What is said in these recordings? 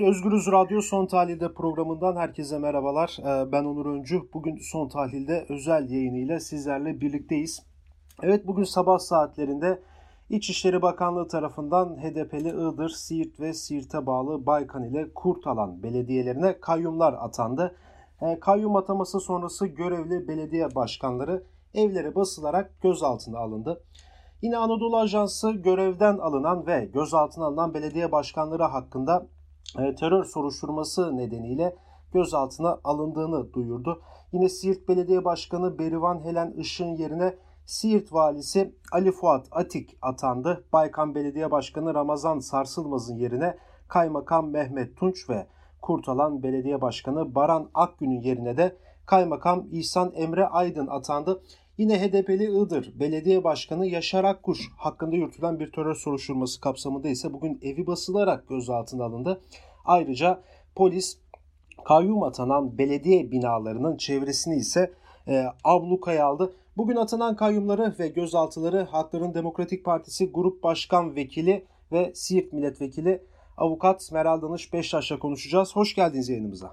Özgürüz Radyo Son Tahlil'de programından herkese merhabalar. Ee, ben Onur Öncü. Bugün Son Tahlil'de özel yayınıyla sizlerle birlikteyiz. Evet bugün sabah saatlerinde İçişleri Bakanlığı tarafından HDP'li Iğdır, Siirt ve Siirt'e bağlı Baykan ile Kurtalan belediyelerine kayyumlar atandı. Ee, kayyum ataması sonrası görevli belediye başkanları evlere basılarak gözaltına alındı. Yine Anadolu Ajansı görevden alınan ve gözaltına alınan belediye başkanları hakkında terör soruşturması nedeniyle gözaltına alındığını duyurdu. Yine Siirt Belediye Başkanı Berivan Helen Işık'ın yerine Siirt Valisi Ali Fuat Atik atandı. Baykan Belediye Başkanı Ramazan Sarsılmaz'ın yerine Kaymakam Mehmet Tunç ve Kurtalan Belediye Başkanı Baran Akgün'ün yerine de Kaymakam İhsan Emre Aydın atandı. Yine HDP'li Iğdır Belediye Başkanı Yaşar Akkuş hakkında yürütülen bir terör soruşturması kapsamında ise bugün evi basılarak gözaltına alındı. Ayrıca polis kayyum atanan belediye binalarının çevresini ise e, ablukaya aldı. Bugün atanan kayyumları ve gözaltıları Hakların Demokratik Partisi Grup Başkan Vekili ve Siirt Milletvekili Avukat Meral Danış Beştaş'la konuşacağız. Hoş geldiniz yayınımıza.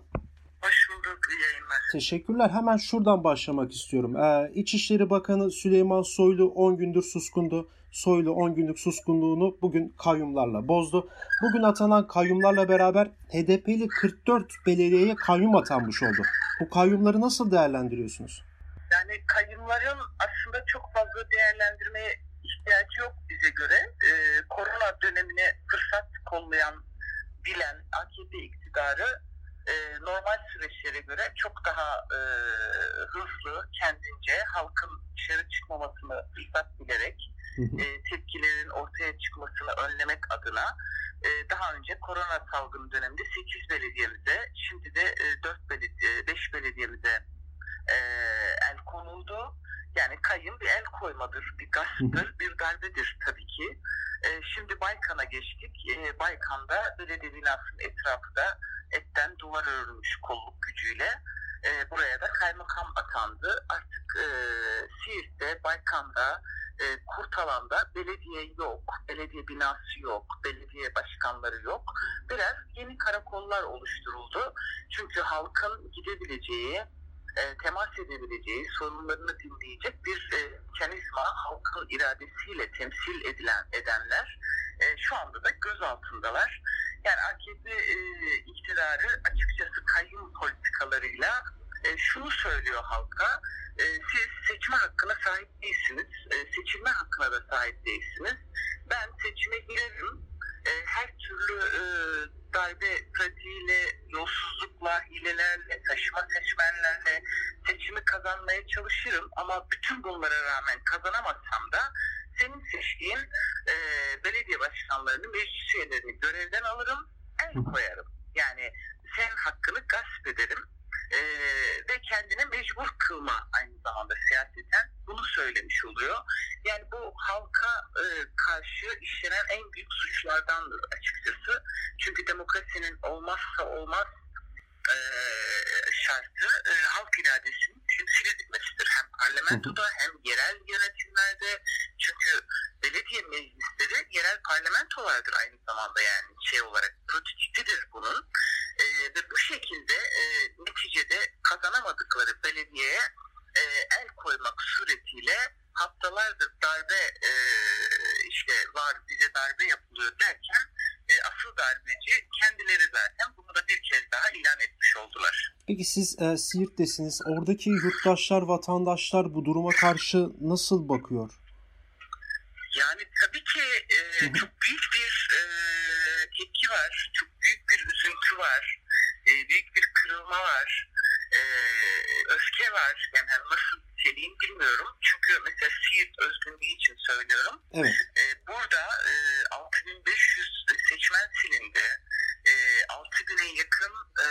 Hoş bulduk. Yayınlar. Teşekkürler. Hemen şuradan başlamak istiyorum. Ee, İçişleri Bakanı Süleyman Soylu 10 gündür suskundu. Soylu 10 günlük suskunluğunu bugün kayyumlarla bozdu. Bugün atanan kayyumlarla beraber HDP'li 44 belediyeye kayyum atanmış oldu. Bu kayyumları nasıl değerlendiriyorsunuz? Yani kayyumların aslında çok fazla değerlendirmeye ihtiyacı yok bize göre. Ee, korona dönemine fırsat kollayan, bilen AKP iktidarı e, normal süreçlere göre çok daha e, hızlı kendince halkın dışarı çıkmamasını fırsat bilerek e, tepkilerin ortaya çıkmasını önlemek adına e, daha önce korona salgını döneminde 8 belediyemize şimdi de e, 4 belediye, 5 belediyemize e, el konuldu. Yani kayın bir el koymadır, bir gasptır, bir darbedir tabii ki. E, şimdi Baykan'a geçtik. E, Baykan'da belediye binasının etrafı da etten duvar örülmüş kolluk gücüyle. E, buraya da kaymakam atandı. Artık e, Siirt'te, Baykan'da, e, Kurtalan'da belediye yok, belediye binası yok, belediye başkanları yok. Biraz yeni karakollar oluşturuldu. Çünkü halkın gidebileceği, e, temas edebileceği, sorunlarını dinleyecek bir e, mekanizma halkın iradesiyle temsil edilen edenler e, şu anda da göz altındalar. Yani AKP e, iktidarı açıkçası kayyum politikalarıyla e, şunu söylüyor halka, e, siz seçme hakkına sahip değilsiniz, e, seçilme hakkına da sahip değilsiniz. Ben seçime girerim, her türlü e, darbe pratiğiyle, yolsuzlukla, hilelerle, taşıma seçmenlerle seçimi kazanmaya çalışırım. Ama bütün bunlara rağmen kazanamazsam da senin seçtiğin e, belediye başkanlarını, meclis üyelerini görevden alırım, el koyarım. Yani sen hakkını gasp ederim e, ve kendine mecbur kılma aynı zamanda siyaseten bunu söylemiş oluyor. Yani bu halka e, karşı işlenen en büyük suçlardandır açıkçası. Çünkü demokrasinin olmazsa olmaz e, şartı e, halk iradesinin temsil edilmesidir. Hem parlamentoda hem yerel yönetimlerde çünkü belediye meclisleri yerel parlamentolardır aynı zamanda yani şey olarak prototipidir bunun. E, ve bu şekilde e, neticede kazanamadıkları belediyeye e, el koymak suretiyle haftalardır darbe e, işte var bize darbe yapılıyor derken e, asıl darbeci kendileri zaten bunu da bir kez daha ilan etmiş oldular. Peki siz e, Siirt'tesiniz. Oradaki yurttaşlar, vatandaşlar bu duruma karşı nasıl bakıyor? Yani tabii ki e, çok büyük bir e, tepki var. Çok büyük bir üzüntü var. E, büyük bir kırılma var. E, öfke var. Yani nasıl niteliğini bilmiyorum. Çünkü mesela Siirt özgünlüğü için söylüyorum. Evet. E, burada e, 6500 seçmen silindi. E, 6000'e yakın e,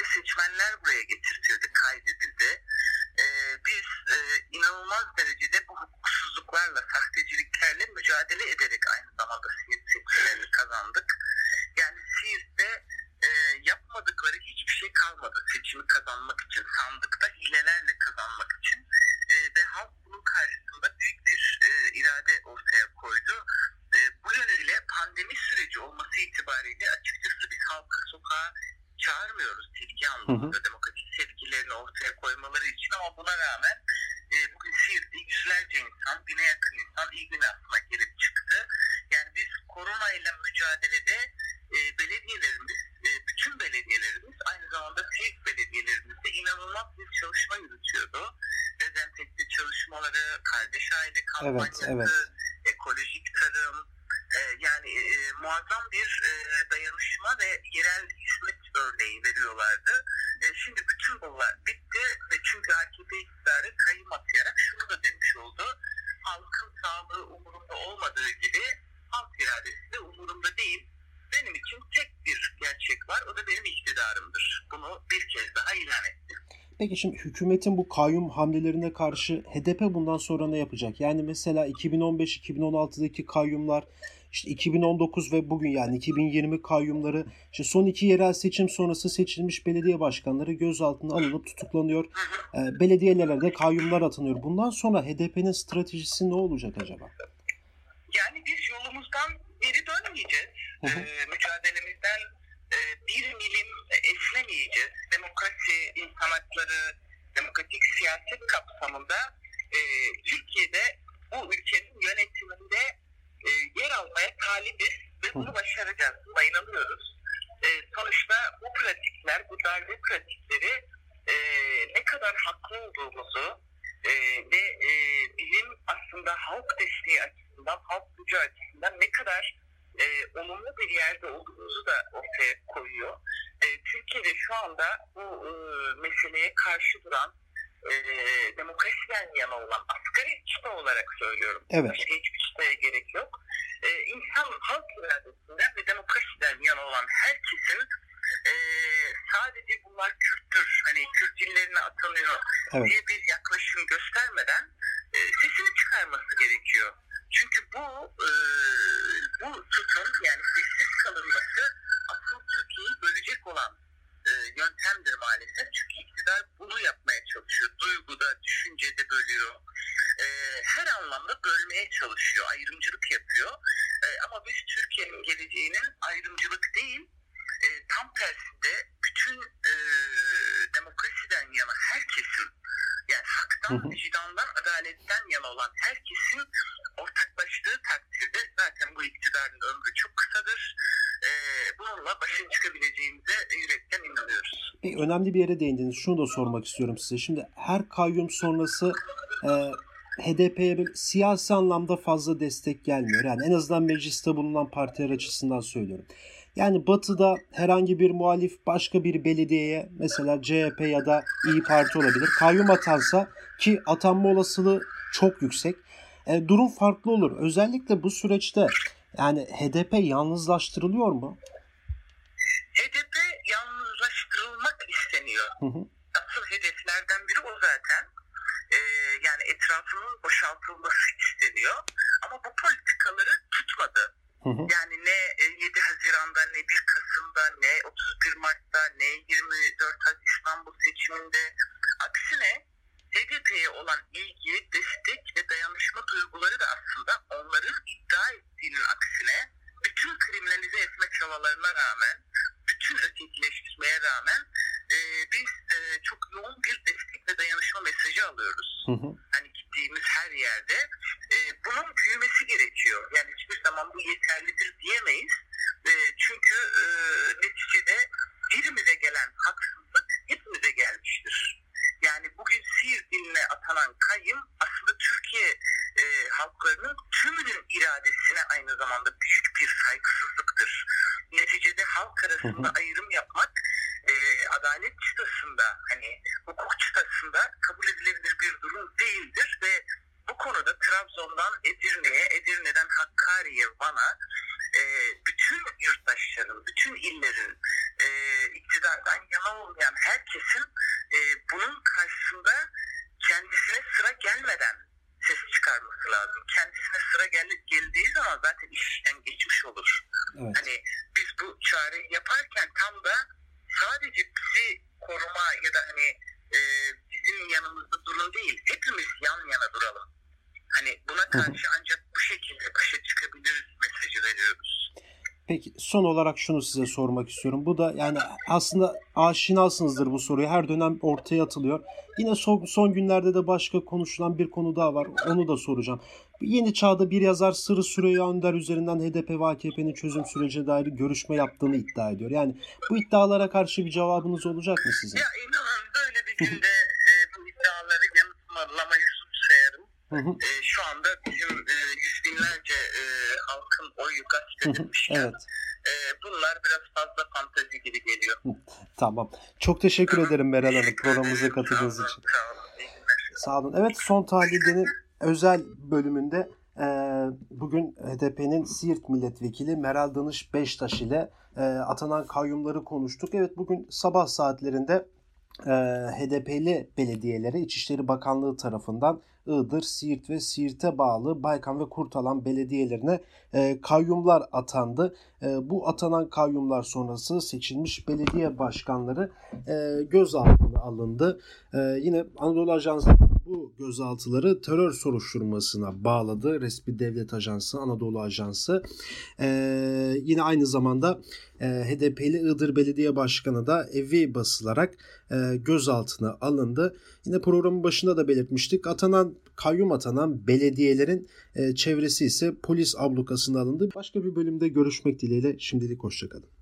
sahte seçmenler buraya getirildi, kaydedildi. E, biz e, inanılmaz derecede bu hukuksuzluklarla, sahteciliklerle mücadele ederek aynı zamanda Siirt seçimlerini kazandık. Yani Siirt'te e, yapmadıkları hiçbir şey kalmadı seçimi kazanmak için, sandıkta hilelerle kazanmak için e, ve halk bunun karşısında büyük bir e, irade ortaya koydu. E, bu yönüyle pandemi süreci olması itibariyle açıkçası biz halkı sokağa çağırmıyoruz tepki anlamında demokratik tepkilerini ortaya koymaları için ama buna rağmen e, bugün Siirt'te yüzlerce insan, bine yakın insan iyi gün aslında gelip çıktı. Yani biz korona ile mücadelede e, belediyelerimiz, e, bütün belediyelerimiz aynı zamanda Siirt belediyelerimiz de inanılmaz bir çalışma yürütüyordu. Dezenfekte çalışmaları, kardeş aile kampanyası, Evet, evet. ekolojik tarım, e, yani e, muazzam bir e, dayanışma ve yerel hizmet örneği veriyorlardı. E, şimdi bütün bunlar bitti ve çünkü AKP iktidarı kayım atayarak şunu da demiş oldu. Halkın sağlığı umurumda olmadığı gibi halk iradesi de umurumda değil. Benim için tek bir gerçek var. O da benim iktidarımdır. Bunu bir kez daha ilan etti. Peki şimdi hükümetin bu kayyum hamlelerine karşı HDP bundan sonra ne yapacak? Yani mesela 2015-2016'daki kayyumlar, işte 2019 ve bugün yani 2020 kayyumları, işte son iki yerel seçim sonrası seçilmiş belediye başkanları gözaltına alınıp tutuklanıyor. E, belediyelere de kayyumlar atanıyor. Bundan sonra HDP'nin stratejisi ne olacak acaba? Yani biz yolumuzdan geri dönmeyeceğiz. Hı hı. Ee, mücadelemizden e, bir milim esnemeyeceğiz. Demokrasi, insan hakları, demokratik siyaset kapsamında e, Türkiye'de bu ülkenin yönetiminde e, yer almaya talibiz ve bunu başaracağız. Buna inanıyoruz. E, sonuçta bu pratikler, bu darbe pratikleri e, ne kadar haklı olduğumuzu e, ve e, bizim aslında halk desteği açısından, halk gücü açısından ne kadar e, olumlu bir yerde olduğumuzu da ortaya koyuyor. E, Türkiye'de şu anda bu e, meseleye karşı duran e, demokrasiden yana olan asgari çıta olarak söylüyorum. Evet. Başka hiçbir çıtaya gerek yok. E, insan halk iradesinden ve demokrasiden yana olan herkesin e, sadece bunlar Kürttür, hani Kürt dillerine atanıyor Evet. diye bir yaklaşım göstermeden e, sesini çıkarması gerekiyor. Çünkü bu e, bu çalışıyor. Ayrımcılık yapıyor. E, ama biz Türkiye'nin geleceğinin ayrımcılık değil, e, tam tersinde bütün e, demokrasiden yana herkesin yani haktan, vicdandan, adaletten yana olan herkesin ortaklaştığı takdirde zaten bu iktidarın ömrü çok kısadır. E, bununla başa çıkabileceğimize yürekten inanıyoruz. Bir önemli bir yere değindiniz. Şunu da sormak istiyorum size. Şimdi her kayyum sonrası e, HDP'ye siyasi anlamda fazla destek gelmiyor. Yani en azından mecliste bulunan partiler açısından söylüyorum. Yani Batı'da herhangi bir muhalif başka bir belediyeye mesela CHP ya da İyi Parti olabilir. Kayyum atansa ki atanma olasılığı çok yüksek. E, durum farklı olur. Özellikle bu süreçte yani HDP yalnızlaştırılıyor mu? HDP yalnızlaştırılmak isteniyor. Hı hı. asıl hedeflerden biri o zaten. Ee, etrafının boşaltılması isteniyor. Ama bu politikaları tutmadı. Hı hı. Yani ne e, 7 Haziran'da ne 1 Kasım'da ne 31 Mart'ta ne 24 Haziran İstanbul seçiminde aksine HDP'ye olan ilgi, destek ve dayanışma duyguları da aslında onların iddia ettiğinin aksine bütün kriminalize etme çabalarına rağmen, bütün ötekileştirmeye rağmen e, biz e, çok yoğun bir destek ve dayanışma mesajı alıyoruz Hı hı. hani gittiğimiz her yerde e, bunun büyümesi gerekiyor. Yani hiçbir zaman bu yeterlidir diyemeyiz. E, çünkü e, neticede birimize gelen haksızlık hepimize gelmiştir. Yani bugün Siirt diline atanan kayım aslında Türkiye e, halklarının tümünün iradesine aynı zamanda büyük bir saygısızlıktır. Neticede halk arasında ayrım yapmak e, adalet çıtasında hani hukuk çıtasında kabul edilebilir bir durum değildir ve bu konuda Trabzon'dan Edirne'ye, Edirne'den Hakkari'ye, Van'a e, bütün yurttaşların, bütün illerin e, iktidardan yana olmayan herkesin e, bunun karşısında kendisine sıra gelmeden ses çıkarması lazım. Kendisine sıra gel geldiği zaman zaten iş işten geçmiş olur. Evet. Hani çağrıyı yaparken tam da sadece bizi koruma ya da hani e, bizim yanımızda durun değil, hepimiz yan yana duralım. Hani buna karşı ancak bu şekilde başa çıkabiliriz mesajı veriyoruz. Peki son olarak şunu size sormak istiyorum. Bu da yani aslında aşinasınızdır bu soruyu. Her dönem ortaya atılıyor. Yine son, son günlerde de başka konuşulan bir konu daha var. Onu da soracağım. Yeni çağda bir yazar Sırrı Süreyya Önder üzerinden HDP ve AKP'nin çözüm sürecine dair görüşme yaptığını iddia ediyor. Yani bu iddialara karşı bir cevabınız olacak mı sizin? Ya inanın böyle bir günde e, bu iddiaları sayarım. Hı hı. E, şu anda bizim e, yüz binlerce e, halkın oyu gasp edilmişken Evet. e, bunlar biraz fazla fantezi gibi geliyor. Tamam. Çok teşekkür ederim Meral Hanım programımıza katıldığınız için. Sağ olun. Sağ olun. Evet son tahlildenin özel bölümünde e, bugün HDP'nin Siirt milletvekili Meral Danış Beştaş ile e, atanan kayyumları konuştuk. Evet bugün sabah saatlerinde e, HDP'li belediyelere İçişleri Bakanlığı tarafından Iğdır, Siirt ve Siirt'e bağlı Baykan ve Kurtalan belediyelerine e, kayyumlar atandı. E, bu atanan kayyumlar sonrası seçilmiş belediye başkanları e, gözaltına alındı. E, yine Anadolu Ajansı bu gözaltıları terör soruşturmasına bağladı. Resmi Devlet Ajansı, Anadolu Ajansı. E, yine aynı zamanda e, HDP'li Iğdır Belediye Başkanı da evi basılarak e, gözaltına alındı. Yine programın başında da belirtmiştik. Atanan kayyum atanan belediyelerin e, çevresi ise polis ablukasına alındı. Başka bir bölümde görüşmek dileğiyle şimdilik hoşçakalın.